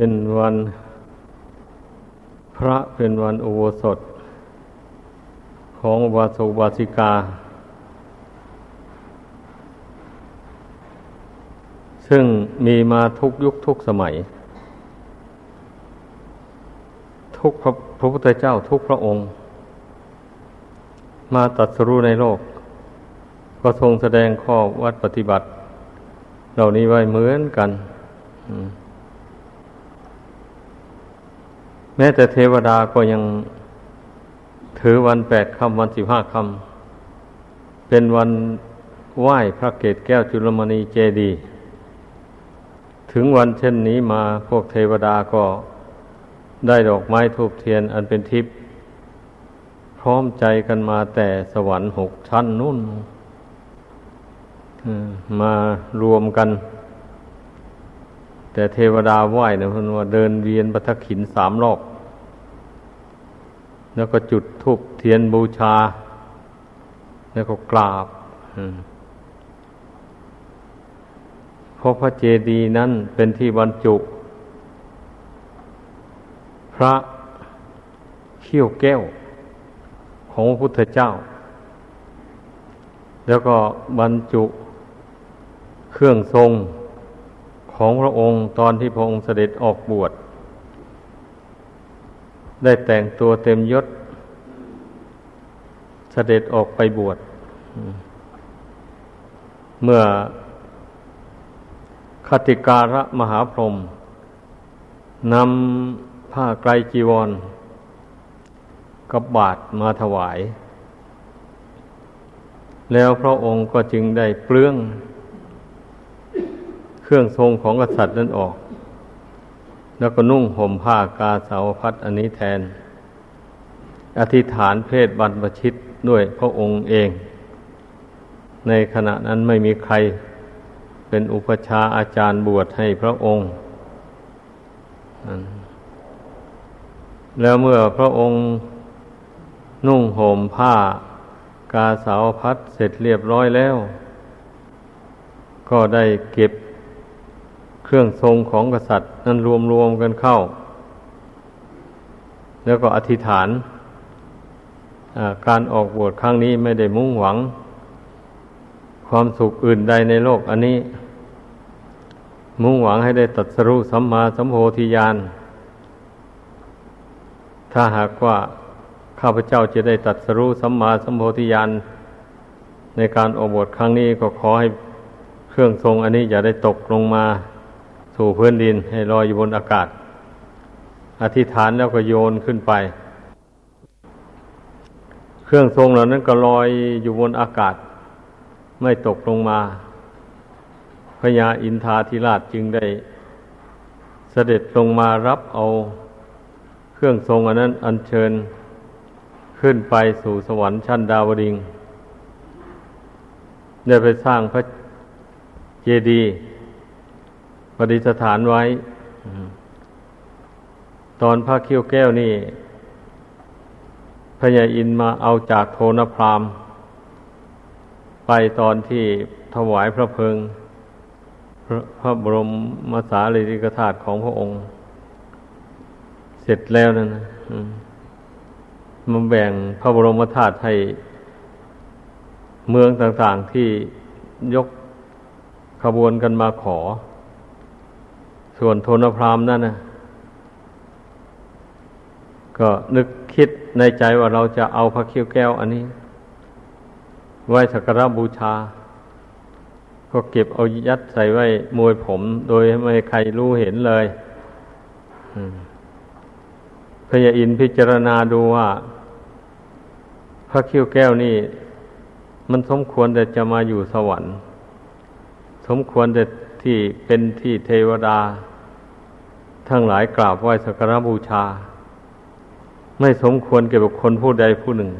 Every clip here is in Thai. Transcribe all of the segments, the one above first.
เป็นวันพระเป็นวันอุโบสถ ของวาสุวาสิกา ซึ่งมีมาทุกยุคทุกสมัย ทุกพระพระพุทธเจ้าทุกพระองค์ มาตัดสรู้ในโลก ก็ทรงแสดงข้อวัดปฏิบัติ เหล่านี้ไว้เหมือนกัน อืม แม้แต่เทวดาก็ยังถือวันแปดคำวันสิบห้าคำเป็นวันไหว้พระเกศแก้วจุลมณีเจดี ถึงวันเช่นนี้มาพวกเทวดาก็ได้ดอกไม้ทูบเทียนอันเป็นทิพย์พร้อมใจกันมาแต่สวรรค์หกชั้นนุ่นมารวมกัน แต่เทวดาไหว้เนี่ยพันว่าเดินเวียนปัทขินสามรอบ แล้วก็จุดธูปเทียนบูชา แล้วก็กราบเพราะพระเจดีย์นั้นเป็นที่บรรจุ พระเขี้ยวแก้วของพระพุทธเจ้า แล้วก็บรรจุเครื่องทรงของพระองค์ตอนที่พระองค์เสด็จออกบวช ได้แต่งตัวเต็มยศ เสด็จออกไปบวช เมื่อคติการะมหาพรหมนำผ้าไกรจีวร กับบาทมาถวาย แล้วพระองค์ก็จึงได้เปลื้อง เครื่องทรงของกษัตริย์นั้นออก แล้วก็นุ่งห่มผ้ากาสาวพัดอันนี้แทน อธิษฐานเพศบรรพชิตด้วยพระองค์เอง ในขณะนั้นไม่มีใครเป็นอุปชาอาจารย์บวชให้พระองค์ แล้วเมื่อพระองค์นุ่งห่มผ้ากาสาวพัดเสร็จเรียบร้อยแล้ว ก็ได้เก็บ เครื่องทรงของกษัตริย์นั้นรวมรวมกันเข้า แล้วก็อธิษฐานการออกบวชครั้งนี้ไม่ได้มุ่งหวัง ความสุขอื่นใดในโลกอันนี้ มุ่งหวังให้ได้ตัดสรุสัมมาสัมโพธิญาณถ้าหากว่าข้าพเจ้าจะได้ตัดสรุสัมมาสัมโพธิญาณในการออกบวชครั้งนี้ก็ขอให้เครื่องทรงอันนี้อย่าได้ตกลงมา สู่พื้นดินให้ลอยอยู่บนอากาศ อธิษฐานแล้วก็โยนขึ้นไป เครื่องทรงเหล่านั้นก็ลอยอยู่บนอากาศ ไม่ตกลงมาพญาอินทาธิราชจึงได้ เสด็จลงมารับเอาเครื่องทรงอันนั้น อัญเชิญขึ้นไปสู่สวรรค์ชั้นดาวดิงได้ไปสร้างพระเจดีย์ ปฏิสถานไว้ ตอนพระเขี้ยวแก้วนี่พญาอินมาเอาจากโทนพรามไปตอนที่ถวายพระเพลิงพระพระบรมมสารีริกธาตุของพระองค์ เสร็จแล้วนั่นนะมันแบ่งพระบรมธาตุให้เมืองต่างๆที่ยกขบวนกันมาขอ ส่วนโทนพรามนั่นนะก็นึกคิดในใจว่าเราจะเอาพระเขี้วแก้วอันนี้ ไว้สักการะบูชา ก็เก็บเอายัดใส่ไว้มวยผม โดยไม่ใครรู้เห็นเลยพระยาอินพิจารณาดูว่า พระเขี้วแก้วนี่ มันสมควรแต่จะมาอยู่สวรรค์ สมควรแต่ที่เป็นที่เทวดา ทั้งหลายกราบไหว้สักการบูชา ไม่สมควรเกี่ยวกับคนผู้ใดผู้หนึ่ง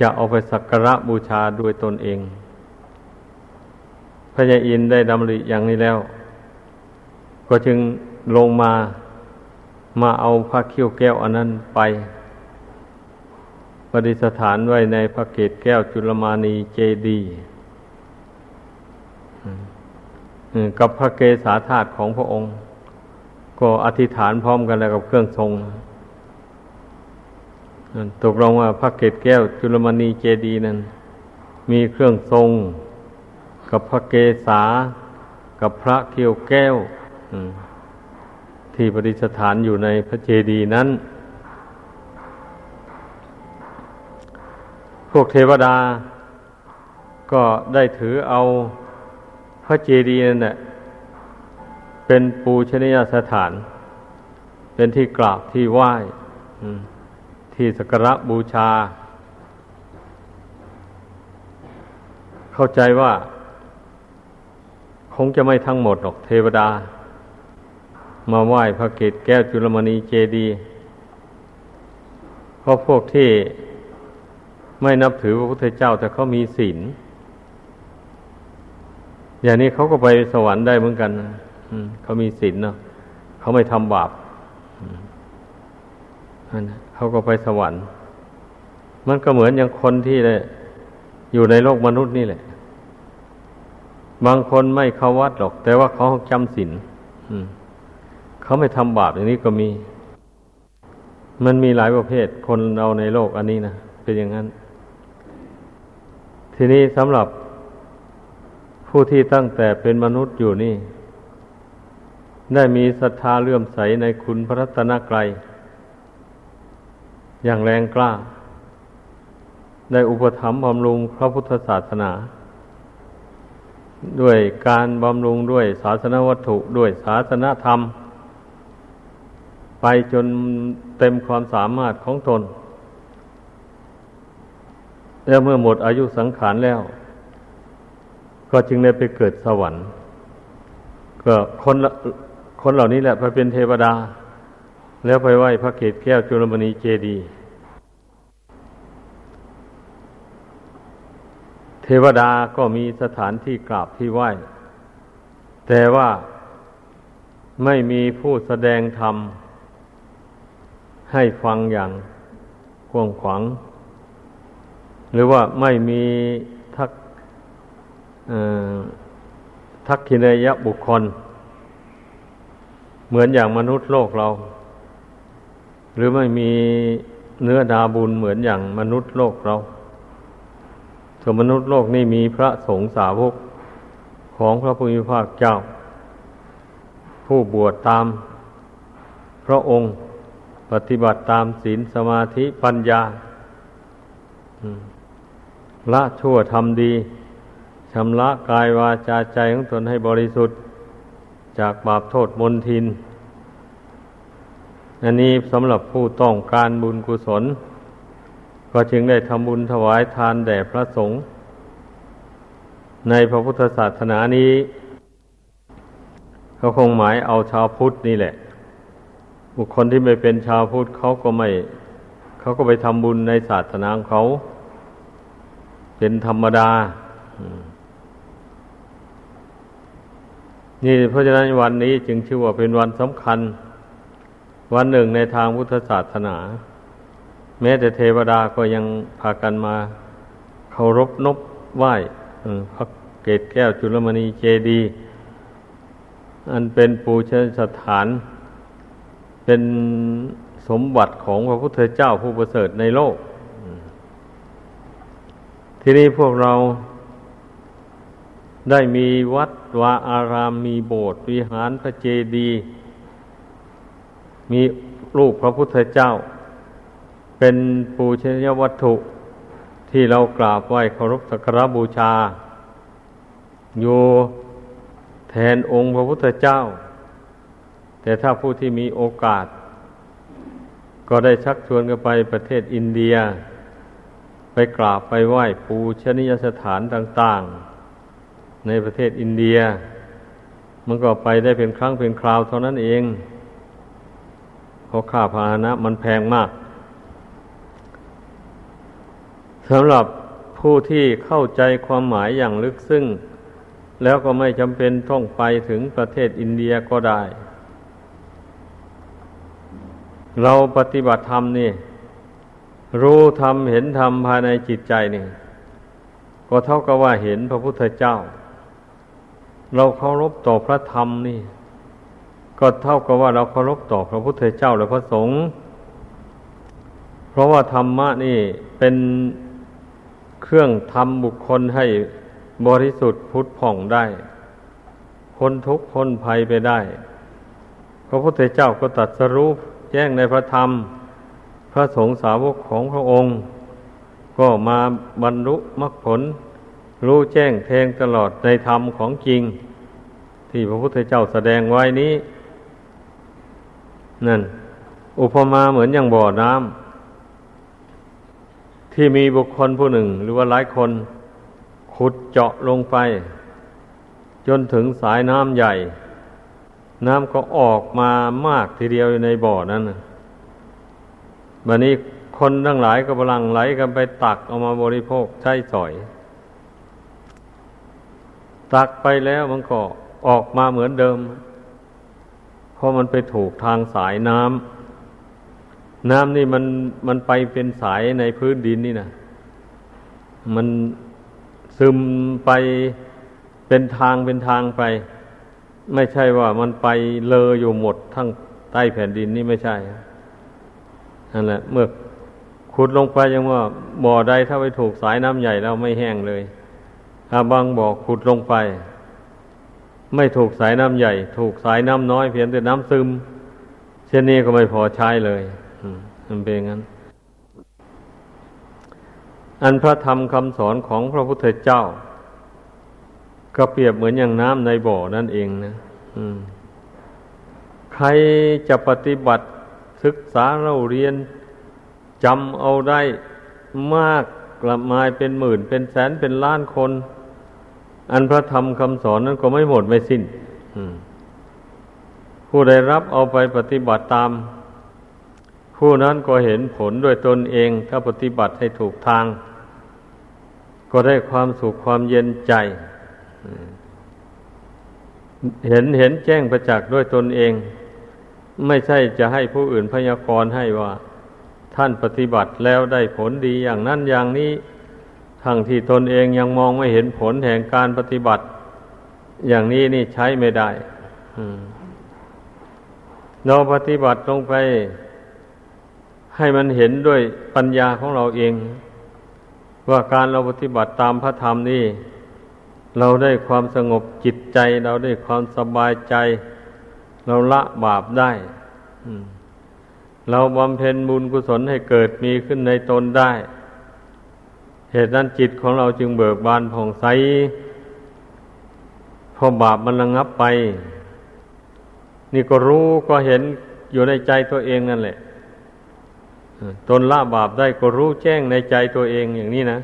จะเอาไปสักการะบูชาด้วยตนเอง พระยาอินได้ดำริอย่างนี้แล้ว ก็จึงลงมามาเอาพระเขี้ยวแก้วอันนั้นไปปฏิสถานไว้ในพระเกศแก้วจุลมานีเจดีกับพระเกศาธาตุของพระองค์ ก็อธิษฐานพร้อมกันแล้วกับเครื่องทรงตกลงว่าพระเกศแก้วจุลมณีเจดีนั้น มีเครื่องทรง กับพระเกศากับพระเกียวแก้วที่ประดิษฐานอยู่ในพระเจดีย์นั้น พวกเทวดาก็ได้ถือเอาพระเจดีย์นั่นแหละ เป็นปูชนียสถาน เป็นที่กราบที่ไหว้ที่สักการะบูชา เข้าใจว่า คงจะไม่ทั้งหมดหรอกเทวดา มาไหว้พระเกศแก้วจุลมณีเจดีเพราะพวกที่ไม่นับถือพระพุทธเจ้า แต่เขามีศีลอย่างนี้เขาก็ไปสวรรค์ได้เหมือนกัน เขามีศีลเนาะเขาไม่ทำบาปเขาก็ไปสวรรค์ มันก็เหมือนอย่างคนที่เลยอยู่ในโลกมนุษย์นี่แหละ บางคนไม่เข้าวัดหรอก แต่ว่าเขาจำศีลเขาไม่ทำบาปอย่างนี้ก็มี มันมีหลายประเภท คนเราในโลกอันนี้นะเป็นอย่างนั้น ทีนี้สำหรับผู้ที่ตั้งแต่เป็นมนุษย์อยู่นี่ ได้มีศรัทธาเลื่อมใสในคุณพระรัตนกรัยอย่างแรงกล้า ได้อุปถัมภ์บำรุงพระพุทธศาสนา ด้วยการบำรุงด้วยศาสนวัตถุด้วยศาสนธรรม ไปจนเต็มความสามารถของตน แล้วเมื่อหมดอายุสังขารแล้ว ก็จึงได้ไปเกิดสวรรค์ ก็คนละ คนเหล่านี้แหละไปเป็นเทวดา แล้วไปไหว้พระเกศแก้วจุลมณีเจดี เทวดาก็มีสถานที่กราบที่ไหว้ แต่ว่าไม่มีผู้แสดงธรรม ให้ฟังอย่างกว้างขวางหรือว่าไม่มีทักทักขินยบุคคล เหมือนอย่างมนุษย์โลกเรา หรือไม่มีเนื้อดาบุญเหมือนอย่างมนุษย์โลกเราส่วนมนุษย์โลกนี่มีพระสงฆ์สาวกของพระพุทธภาคเจ้า ผู้บวชตามพระองค์ปฏิบัติตามศีลสมาธิปัญญาละชั่วทำดีชำระกายวาจาใจของตนให้บริสุทธิ์ จากบาปโทษมนทิน อันนี้สำหรับผู้ต้องการบุญกุศล ก็จึงได้ทำบุญถวายทานแด่พระสงฆ์ในพระพุทธศาสนานี้เขาคงหมายเอาชาวพุทธนี่แหละ บุคคลที่ไม่เป็นชาวพุทธเขาก็ไม่ เขาก็ไปทำบุญในศาสนาของเขา เป็นธรรมดา นี่เพราะฉะนั้นวันนี้จึงชื่อว่าเป็นวันสำคัญ วันหนึ่งในทางพุทธศาสนา แม้แต่เทวดาก็ยังพากันมาเคารพนบไหว้พระเกศแก้วจุลมณีเจดี อันเป็นปูชนสถาน เป็นสมบัติของพระพุทธเจ้าผู้ประเสริฐในโลก ที่นี้พวกเรา ได้มีวัดวาอารามมีโบสถ์วิหารพระเจดีย์มีรูปพระพุทธเจ้า เป็นปูชนียวัตถุที่เรากราบไหว้เคารพสักการบูชา อยู่แทนองค์พระพุทธเจ้า แต่ถ้าผู้ที่มีโอกาส ก็ได้ชักชวนกันไปประเทศอินเดีย ไปกราบไปไหว้ปูชนียสถานต่าง ๆ ในประเทศอินเดีย มันก็ไปได้เป็นครั้งเป็นคราวเท่านั้นเองเพราะค่าพาหนะ มันแพงมากสำหรับผู้ที่เข้าใจความหมายอย่างลึกซึ้งแล้วก็ไม่จำเป็นต้องไปถึงประเทศอินเดียก็ได้ เราปฏิบัติธรรมนี่รู้ธรรมเห็นธรรมภายในจิตใจนี่ ก็เท่ากับว่าเห็นพระพุทธเจ้า เราเคารพต่อพระธรรมนี่ ก็เท่ากับว่าเราเคารพต่อพระพุทธเจ้าและพระสงฆ์เพราะว่าธรรมะนี่เป็นเครื่องทำบุคคลให้บริสุทธิ์พุทธผ่องได้พ้นทุกข์พ้นภัยไปได้ พระพุทธเจ้าก็ตัดสรุปแจ้งในพระธรรม พระสงฆ์สาวกของพระองค์ ก็มาบรรลุมรรคผล รู้แจ้งแทงตลอดในธรรมของจริง ที่พระพุทธเจ้าแสดงไว้นี้ นั่น อุปมาเหมือนอย่างบ่อน้ำที่มีบุคคลผู้หนึ่ง หรือว่าหลายคน ขุดเจาะลงไป จนถึงสายน้ำใหญ่ น้ำก็ออกมามากทีเดียวในบ่อนั้นบันนี้คนทั้งหลายก็กำลังไหลกันไปตักเอามาบริโภคใช้สอย ตักไปแล้วมันก็ออกมาเหมือนเดิม เพราะมันไปถูกทางสายน้ำน้ำนี่มันมันไปเป็นสายในพื้นดินนี่นะมันซึมไปเป็นทางเป็นทางไป ไม่ใช่ว่ามันไปเลออยู่หมดทั้งใต้แผ่นดินนี่ไม่ใช่นั่นแหละเมื่อขุดลงไปยังว่าบ่อใดถ้าไปถูกสายน้ำใหญ่แล้วไม่แห้งเลย บางบ่อขุดลงไป ไม่ถูกสายน้ำใหญ่ ถูกสายน้ำน้อยเพียงแต่น้ำซึม เช่นนี้ก็ไม่พอใช้เลยมันเป็นงั้น อันพระธรรมคำสอนของพระพุทธเจ้า ก็เปรียบเหมือนอย่างน้ำในบ่อนั่นเองนะใครจะปฏิบัติศึกษาเราเรียนจำเอาได้มากกลับมาเป็นหมื่นเป็นแสนเป็นล้านคน อันพระธรรมคำสอนนั้นก็ไม่หมดไม่สิ้นผู้ใดรับเอาไปปฏิบัติตาม ผู้นั้นก็เห็นผลด้วยตนเอง ถ้าปฏิบัติให้ถูกทาง ก็ได้ความสุขความเย็นใจ เห็นเห็นแจ้งประจักษ์ด้วยตนเอง ไม่ใช่จะให้ผู้อื่นพยากรณ์ให้ว่า ท่านปฏิบัติแล้วได้ผลดีอย่างนั้นอย่างนี้ ทั้งที่ตนเองยังมองไม่เห็นผลแห่งการปฏิบัติ อย่างนี้นี่ใช้ไม่ได้เราปฏิบัติลงไป ให้มันเห็นด้วยปัญญาของเราเอง ว่าการเราปฏิบัติตามพระธรรมนี่ เราได้ความสงบจิตใจ เราได้ความสบายใจ เราละบาปได้เราบำเพ็ญบุญกุศลให้เกิดมีขึ้นในตนได้ เหตุนั้นจิตของเราจึงเบิกบานผ่องใสพอบาปมันระงับไป นี่ก็รู้ก็เห็นอยู่ในใจตัวเองนั่นแหละตนละบาปได้ก็รู้แจ้งในใจตัวเองอย่างนี้นะ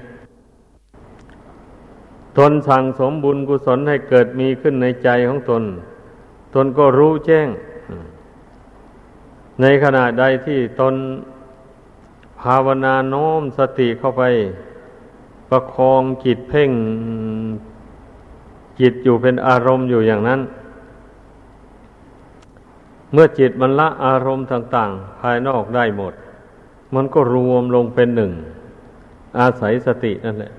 ตนสั่งสมบุญกุศลให้เกิดมีขึ้นในใจของตน ตนก็รู้แจ้ง ในขณะใดที่ตนภาวนาโน้มสติเข้าไป ประคองจิตเพ่งจิตอยู่เป็นอารมณ์อยู่อย่างนั้น เมื่อจิตมันละอารมณ์ต่าง ๆ ภายนอกได้หมด มันก็รวมลงเป็นหนึ่ง อาศัยสตินั่นแหละ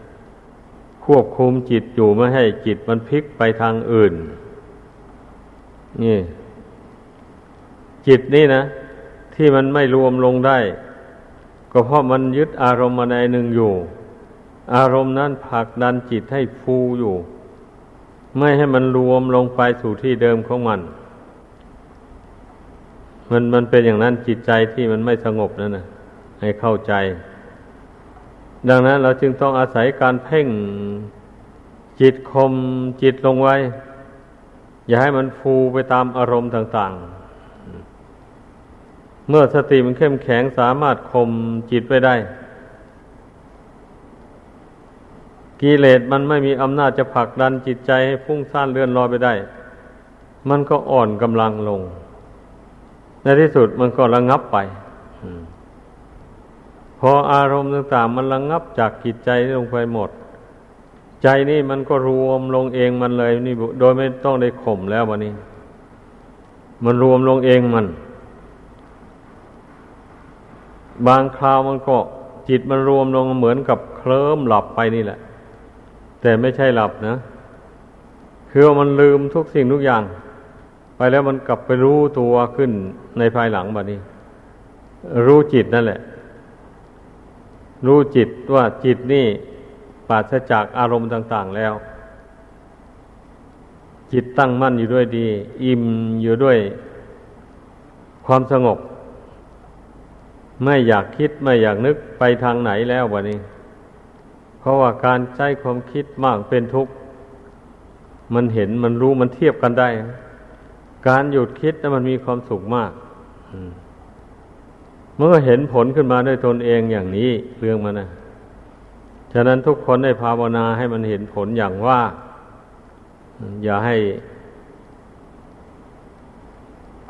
ควบคุมจิตอยู่ไม่ให้จิตมันพลิกไปทางอื่น นี่ จิตนี่นะ ที่มันไม่รวมลงได้ ก็เพราะมันยึดอารมณ์มาในหนึ่งอยู่ อารมณ์นั้นผลักดันจิตให้ฟูอยู่ ไม่ให้มันรวมลงไปสู่ที่เดิมของมัน มันมันเป็นอย่างนั้นจิตใจที่มันไม่สงบนั่นนะให้เข้าใจ ดังนั้นเราจึงต้องอาศัยการเพ่งจิตคมจิตลงไว้ อย่าให้มันฟูไปตามอารมณ์ต่าง ๆ เมื่อสติมันเข้มแข็งสามารถคมจิตไปได้ กิเลสมันไม่มีอำนาจจะผลักดันจิตใจให้ฟุ้งซ่านเลื่อนลอยไปได้ มันก็อ่อนกำลังลง ในที่สุดมันก็ระงงับไปพออารมณ์ต่างๆ มันระงงับจากจิตใจลงไปหมด ใจนี่มันก็รวมลงเองมันเลยนี่โดยไม่ต้องได้ข่มแล้ววันนี้ มันรวมลงเองมัน บางคราวมันก็จิตมันรวมลงเหมือนกับเคลิ้มหลับไปนี่แหละ แต่ไม่ใช่หลับนะ คือมันลืมทุกสิ่งทุกอย่าง ไปแล้วมันกลับไปรู้ตัวขึ้นในภายหลังแบัดนี้ รู้จิตนั่นแหละ รู้จิตว่าจิตนี่ปราศจากอารมณ์ต่าง ๆแล้ว จิตตั้งมั่นอยู่ด้วยดี อิ่มอยู่ด้วยความสงบ ไม่อยากคิดไม่อยากนึกไปทางไหนแล้ววะนี้ ราะว่าการใช้ความคิดมากเป็นทุกข์ มันเห็นมันรู้มันเทียบกันได้ การหยุดคิดนั้นมันมีความสุขมากเมื่อเห็นผลขึ้นมาด้วยตนเองอย่างนี้เรื่องมันนะฉะนั้นทุกคนได้ภาวนาให้มันเห็นผลอย่างว่า อย่าให้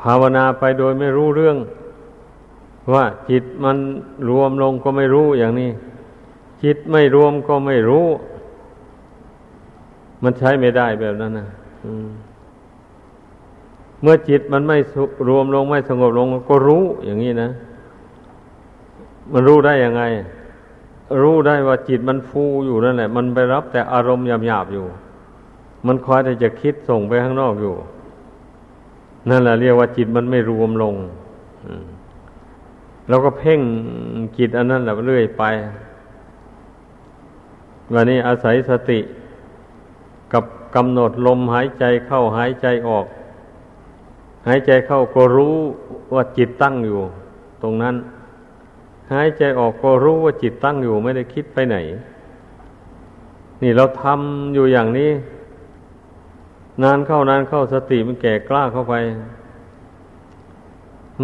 ภาวนาไปโดยไม่รู้เรื่อง ว่าจิตมันรวมลงก็ไม่รู้อย่างนี้ จิตไม่รวมก็ไม่รู้ มันใช้ไม่ได้แบบนั้นนะเมื่อจิตมันไม่รวมลงไม่สงบลงก็รู้อย่างนี้นะ มันรู้ได้ยังไง รู้ได้ว่าจิตมันฟูอยู่นั่นแหละ มันไปรับแต่อารมณ์หยาบๆอยู่ มันคอยแต่จะคิดส่งไปข้างนอกอยู่ นั่นแหละเรียกว่าจิตมันไม่รวมลงแล้วก็เพ่งจิตอันนั้นแหละเรื่อยไป วันนี้อาศัยสติกับกำหนดลมหายใจเข้าหายใจออก หายใจเข้าก็รู้ว่าจิตตั้งอยู่ ตรงนั้น หายใจออกก็รู้ว่าจิตตั้งอยู่ไม่ได้คิดไปไหน นี่เราทำอยู่อย่างนี้ นานเข้านานเข้าสติมันแก่กล้าเข้าไป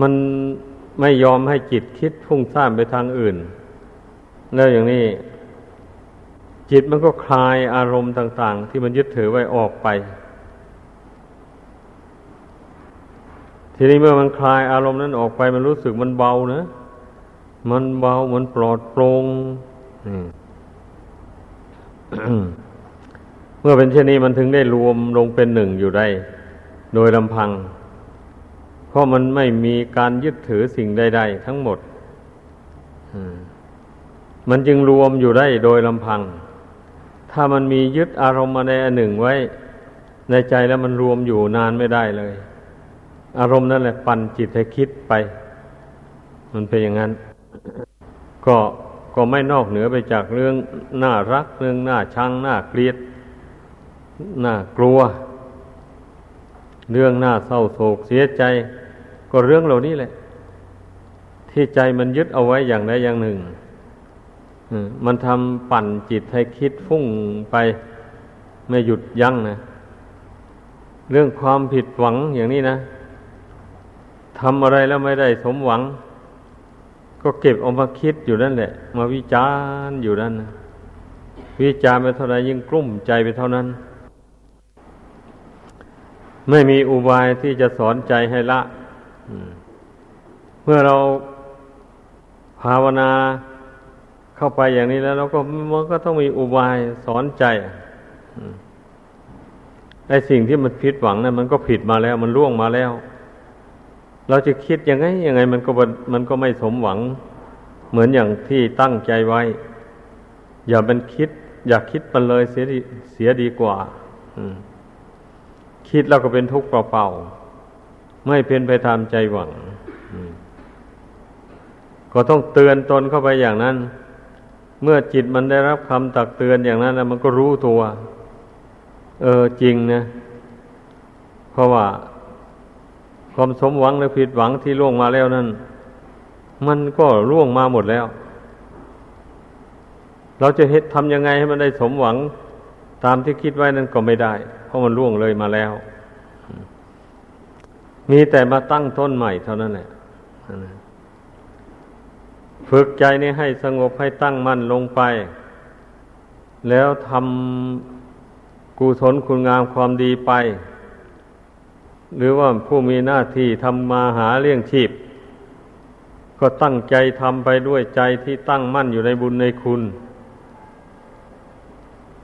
มันไม่ยอมให้จิตคิดฟุ้งซ่านไปทางอื่น แล้วอย่างนี้ จิตมันก็คลายอารมณ์ต่าง ๆ ที่มันยึดถือไว้ออกไป ทีนี้เมื่อมันคลายอารมณ์นั้นออกไป มันรู้สึกมันเบานะ มันเบามันปลอดโปร่งเมื่อเป็นเช่นนี้มันถึงได้รวมลงเป็นหนึ่งอยู่ได้ โดยลำพัง เพราะมันไม่มีการยึดถือสิ่งใดๆทั้งหมดมันจึงรวมอยู่ได้โดยลำพัง ถ้ามันมียึดอารมณ์มาในอันหนึ่งไว้ ในใจแล้วมันรวมอยู่นานไม่ได้เลย อารมณ์นั่นแหละปั่นจิตให้คิดไป มันเป็นอย่างนั้น ก็ก็ไม่นอกเหนือไปจากเรื่องน่ารัก เรื่องน่าชังน่าเกลียดน่ากลัว เรื่องน่าเศร้าโศกเสียใจ ก็เรื่องเหล่านี้แหละ ที่ใจมันยึดเอาไว้อย่างใดอย่างหนึ่ง มันทำปั่นจิตให้คิดฟุ้งไปไม่หยุดยั้งนะเรื่องความผิดหวังอย่างนี้นะทำอะไรแล้วไม่ได้สมหวัง ก็เก็บเอามาคิดอยู่นั่นแหละ มาวิจารณ์อยู่นั่นนะวิจารณ์ไปเท่าไรยิ่งกลุ้มใจไปเท่านั้น ไม่มีอุบายที่จะสอนใจให้ละเมื่อเราภาวนา เข้าไปอย่างนี้แล้วเราก็มันก็ต้องมีอุบายสอนใจไอ้สิ่งที่มันผิดหวังนะั้นมันก็ผิดมาแล้ว มันล่วงมาแล้ว เราจะคิดยังไงยังไง มันก็มันก็ไม่สมหวัง เหมือนอย่างที่ตั้งใจไว้ อย่าเป็นคิด อย่าคิดมันเลยเสียดีเสียดีกว่าคิดแล้วก็เป็นทุกข์เปล่าๆไม่เป็นไปตามใจหวังก็ต้องเตือนตนเข้าไปอย่างนั้น เมื่อจิตมันได้รับคำตักเตือนอย่างนั้นแล้วมันก็รู้ตัว เออจริงนะ เพราะว่า ความสมหวังหรือผิดหวังที่ล่วงมาแล้วนั้น มันก็ล่วงมาหมดแล้ว เราจะเฮ็ดทำยังไงให้มันได้สมหวัง ตามที่คิดไว้นั้นก็ไม่ได้ เพราะมันล่วงเลยมาแล้ว มีแต่มาตั้งต้นใหม่เท่านั้นแหละ ฝึกใจนี้ให้สงบให้ตั้งมั่นลงไป แล้วทำกุศลคุณงามความดีไป หรือว่าผู้มีหน้าที่ทำมาหาเลี้ยงชีพ ก็ตั้งใจทำไปด้วยใจที่ตั้งมั่นอยู่ในบุญในคุณ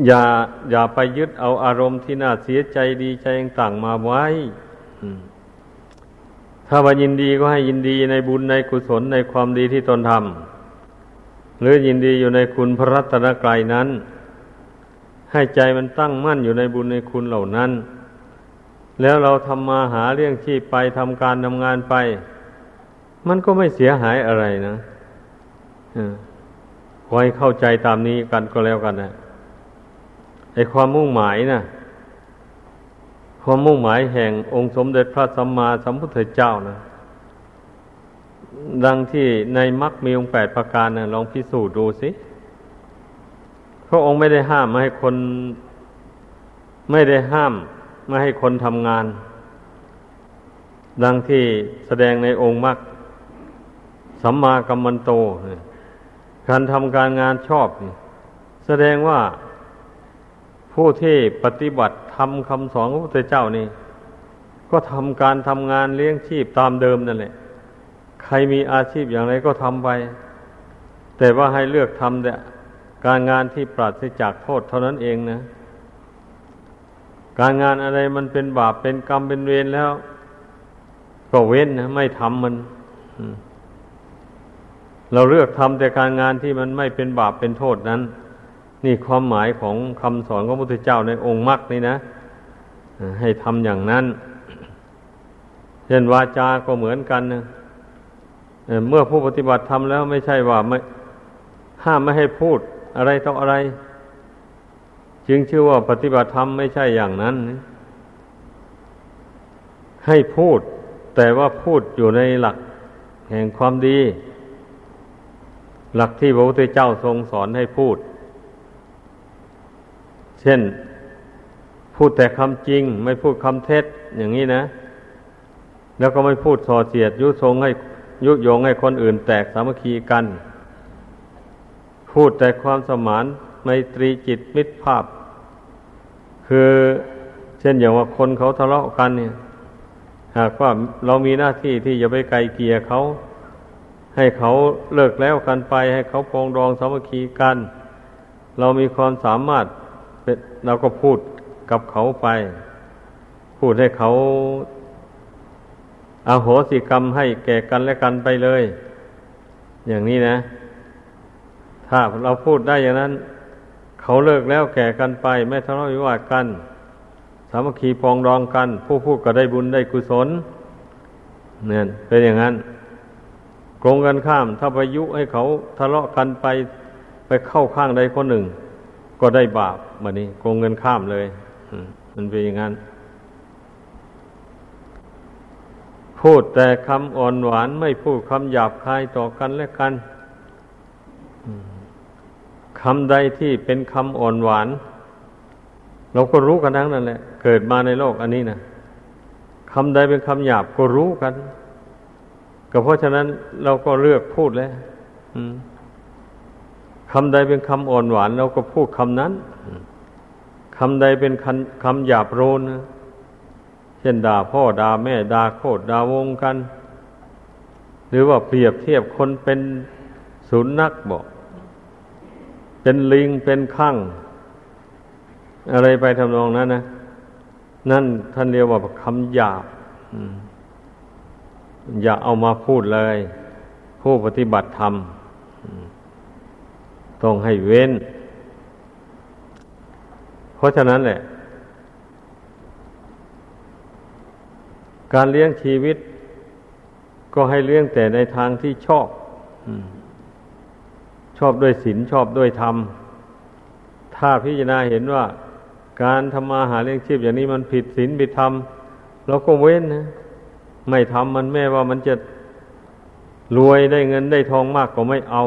อย่าอย่าไปยึดเอาอารมณ์ที่น่าเสียใจดีใจต่างมาไว้ ถ้าว่ายินดีก็ให้ยินดีในบุญในกุศลในความดีที่ตนทำหรือยินดีอยู่ในคุณพระรัตนกรัยนั้น ให้ใจมันตั้งมั่นอยู่ในบุญในคุณเหล่านั้น แล้วเราทำมาหาเลี้ยงชีพไปทำการทำงานไป มันก็ไม่เสียหายอะไรนะขอให้เข้าใจตามนี้กันก็แล้วกันนะไอความมุ่งหมายนะ ความมุ่งหมายแห่งองค์สมเด็จพระสัมมาสัมพุทธเจ้านะดังที่ในมรรคมีองค์แปดประการนะลองพิสูจน์ดูสิพระองค์ไม่ได้ห้ามไม่ให้คน ไม่ได้ห้ามไม่ให้คนทำงาน ดังที่แสดงในองค์มรรคสัมมากัมมันโตการทำการงานชอบ แสดงว่า ผู้ที่ปฏิบัติทำคำสอนของพระพุทธเจ้านี่ ก็ทำการทำงานเลี้ยงชีพตามเดิมนั่นแหละ ใครมีอาชีพอย่างไรก็ทำไป แต่ว่าให้เลือกทำแต่การงานที่ปราศจากโทษเท่านั้นเองนะ การงานอะไรมันเป็นบาปเป็นกรรมเป็นเวรแล้ว ก็เว้นนะไม่ทำมันเราเลือกทำแต่การงานที่มันไม่เป็นบาปเป็นโทษนั้น นี่ความหมายของคำสอนของพระพุทธเจ้าในองค์มรรคนี่นะ ให้ทำอย่างนั้น เช่นวาจาก็เหมือนกันนะเมื่อผู้ปฏิบัติทำแล้วไม่ใช่ว่าไม่ห้ามไม่ให้พูดอะไรต่ออะไร จึงชื่อว่าปฏิบัติธรรมไม่ใช่อย่างนั้น ให้พูด แต่ว่าพูดอยู่ในหลักแห่งความดี หลักที่พระพุทธเจ้าทรงสอนให้พูด เช่น พูดแต่คำจริง ไม่พูดคำเท็จอย่างนี้นะ แล้วก็ไม่พูดส่อเสียด ยุทงให้ยุยงให้คนอื่นแตกสามัคคีกัน พูดแต่ความสมานไมตรีจิตมิตรภาพ คือเช่นอย่างว่าคนเขาทะเลาะกันเนี่ย หากว่าเรามีหน้าที่ที่จะไปไกลเกลี่ยเขา ให้เขาเลิกแล้วกันไป ให้เขาปองดองสามัคคีกัน เรามีความสามารถ เราก็พูดกับเขาไป พูดให้เขาอาโหสิกรรมให้แก่กันและกันไปเลย อย่างนี้นะ ถ้าเราพูดได้อย่างนั้น เขาเลิกแล้วแก่กันไป ไม่ทะเลาะวิวาทกัน สามัคคีปองรองกัน ผู้พูดก็ได้บุญได้กุศลเนี่ยเป็นอย่างนั้นกรงกันข้าม ถ้าไปยุให้เขาทะเลาะกันไปไปเข้าข้างใดคนหนึ่ง ก็ได้บาปมานี้กรงกันข้ามเลยมันเป็นอย่างนั้น พูดแต่คำอ่อนหวานไม่พูดคำหยาบคายต่อกันและกันคำใดที่เป็นคำอ่อนหวาน เราก็รู้กันทั้งนั้นแหละ เกิดมาในโลกอันนี้นะคำใดเป็นคำหยาบก็รู้กัน ก็เพราะฉะนั้นเราก็เลือกพูดแล้ว คำใดเป็นคำอ่อนหวานเราก็พูดคำนั้นคำใดเป็นคำคำหยาบโรนเช่นด่าพ่อด่าแม่ด่าโคตรด่าวงกัน หรือว่าเปรียบเทียบคนเป็นสุนัขบอก เป็นลิงเป็นข้างอะไรไปทำนองนั้นนะนั่นท่านเรียกว่าคำหยาบอย่าเอามาพูดเลย ผู้ปฏิบัติธรรม ต้องให้เว้น เพราะฉะนั้นแหละ การเลี้ยงชีวิต ก็ให้เลี้ยงแต่ในทางที่ชอบอชอบด้วยศีลชอบด้วยธรรม ถ้าพิจารณาเห็นว่า การทำมาหาเลี้ยงชีพอย่างนี้มันผิดศีลผิดธรรมเราก็เว้นนะไม่ทำมันแม้ว่ามันจะรวยได้เงินได้ทองมากก็ไม่เอา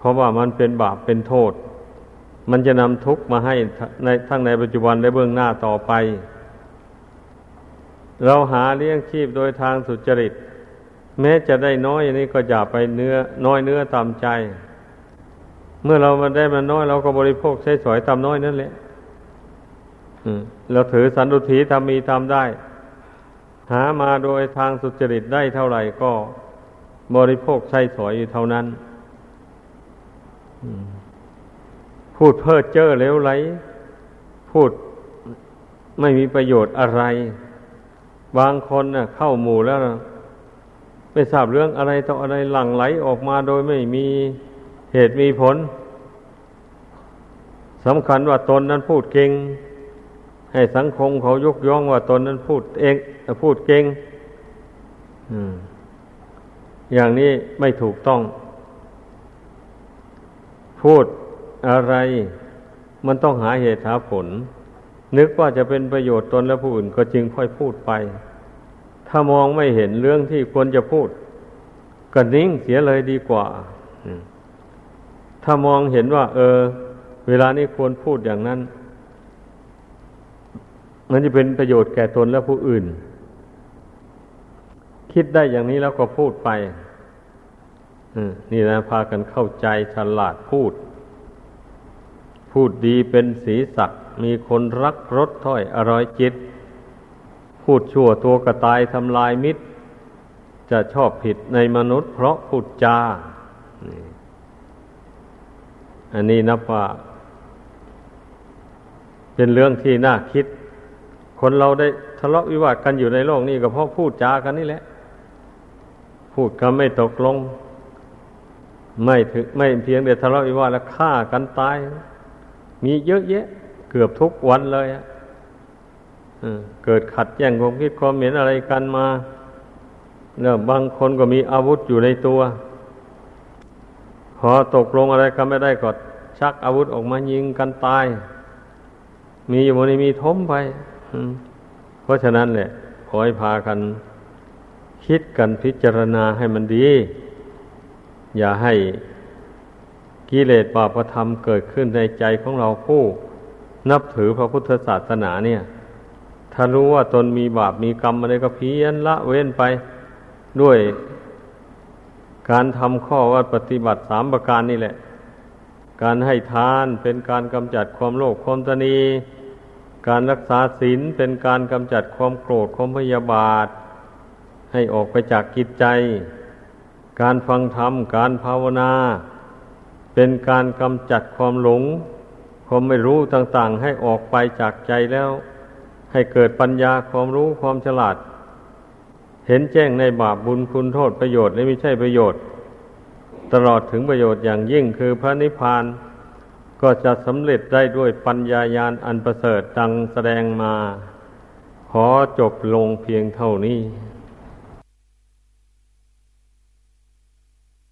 เพราะว่ามันเป็นบาปเป็นโทษ มันจะนำทุกข์มาให้ในทั้งในปัจจุบันและเบื้องหน้าต่อไป เราหาเลี้ยงชีพโดยทางสุจริต แม้จะได้น้อยอันนี้ก็อย่าไปเนื้อน้อยเนื้อตามใจ เมื่อเรามาได้มาน้อยเราก็บริโภคใช้สอยตามน้อยนั่นแหละเราถือสันตุถีทำมีทำได้ หามาโดยทางสุจริตได้เท่าไหร่ก็บริโภคใช้สอยอยู่เท่านั้น พูดเพ้อเจ้อเลวไหล พูดไม่มีประโยชน์อะไร บางคนเน่ะ เข้าหมู่แล้วไม่ทราบเรื่องอะไรต่ออะไรหลั่งไหลออกมาโดยไม่มีเหตุมีผลสำคัญว่าตนนั้นพูดเก่ง ให้สังคมเขายกย่องว่าตนนั้นพูดเองพูดเก่งอย่างนี้ไม่ถูกต้อง พูดอะไร มันต้องหาเหตุหาผล นึกว่าจะเป็นประโยชน์ตนและผู้อื่นก็จึงค่อยพูดไป ถ้ามองไม่เห็นเรื่องที่ควรจะพูดก็นิ่งเสียเลยดีกว่า ถ้ามองเห็นว่า เออ เวลานี้ควรพูดอย่างนั้น มันจะเป็นประโยชน์แก่ตนและผู้อื่น คิดได้อย่างนี้แล้วก็พูดไป นี่นะพากันเข้าใจฉลาดพูด พูดดีเป็นสีสักมีคนรักรสถ้อยอร่อยจิต พูดชั่วตัวกระตายทำลายมิตร จะชอบผิดในมนุษย์ เพราะพูดจาอันนี้นับว่า เป็นเรื่องที่น่าคิด คนเราได้ทะเลาะวิวาทกันอยู่ในโลกนี้ก็เพราะพูดจากันนี่แหละ พูดกันไม่ตกลง ไม่ถึงไม่เพียงแต่ทะเลาะวิวาทแล้วฆ่ากันตาย มีเยอะแยะ เกือบทุกวันเลยอะเกิดขัดแย้งความคิดความเห็นอะไรกันมาเนี่ยบางคนก็มีอาวุธอยู่ในตัว พอตกลงอะไรกันไม่ได้ก็ชักอาวุธออกมายิงกันตาย มีอยู่บนนี้มีทมไปเพราะฉะนั้นแหละขอให้พากัน คิดกันพิจารณาให้มันดี อย่าให้กิเลสบาปธรรมเกิดขึ้นในใจของเราผู้นับถือพระพุทธศาสนาเนี่ย ถ้ารู้ว่าตนมีบาปมีกรรมอะไรก็เพียนละเว้นไปด้วยการทำข้อวัดปฏิบัติสามประการนี่แหละ การให้ทานเป็นการกำจัดความโลภความตนี การรักษาศีลเป็นการกำจัดความโกรธความพยาบาท ให้ออกไปจากกิจใจ การฟังธรรม การภาวนา เป็นการกำจัดความหลง ความไม่รู้ต่างๆ ให้ออกไปจากใจแล้ว ให้เกิดปัญญาความรู้ความฉลาด เห็นแจ้งในบาปบุญคุณโทษประโยชน์และไม่ใช่ประโยชน์ ตลอดถึงประโยชน์อย่างยิ่งคือพระนิพพานก็จะสำเร็จได้ด้วยปัญญายาณอันประเสริฐดังแสดงมา ขอจบลงเพียงเท่านี้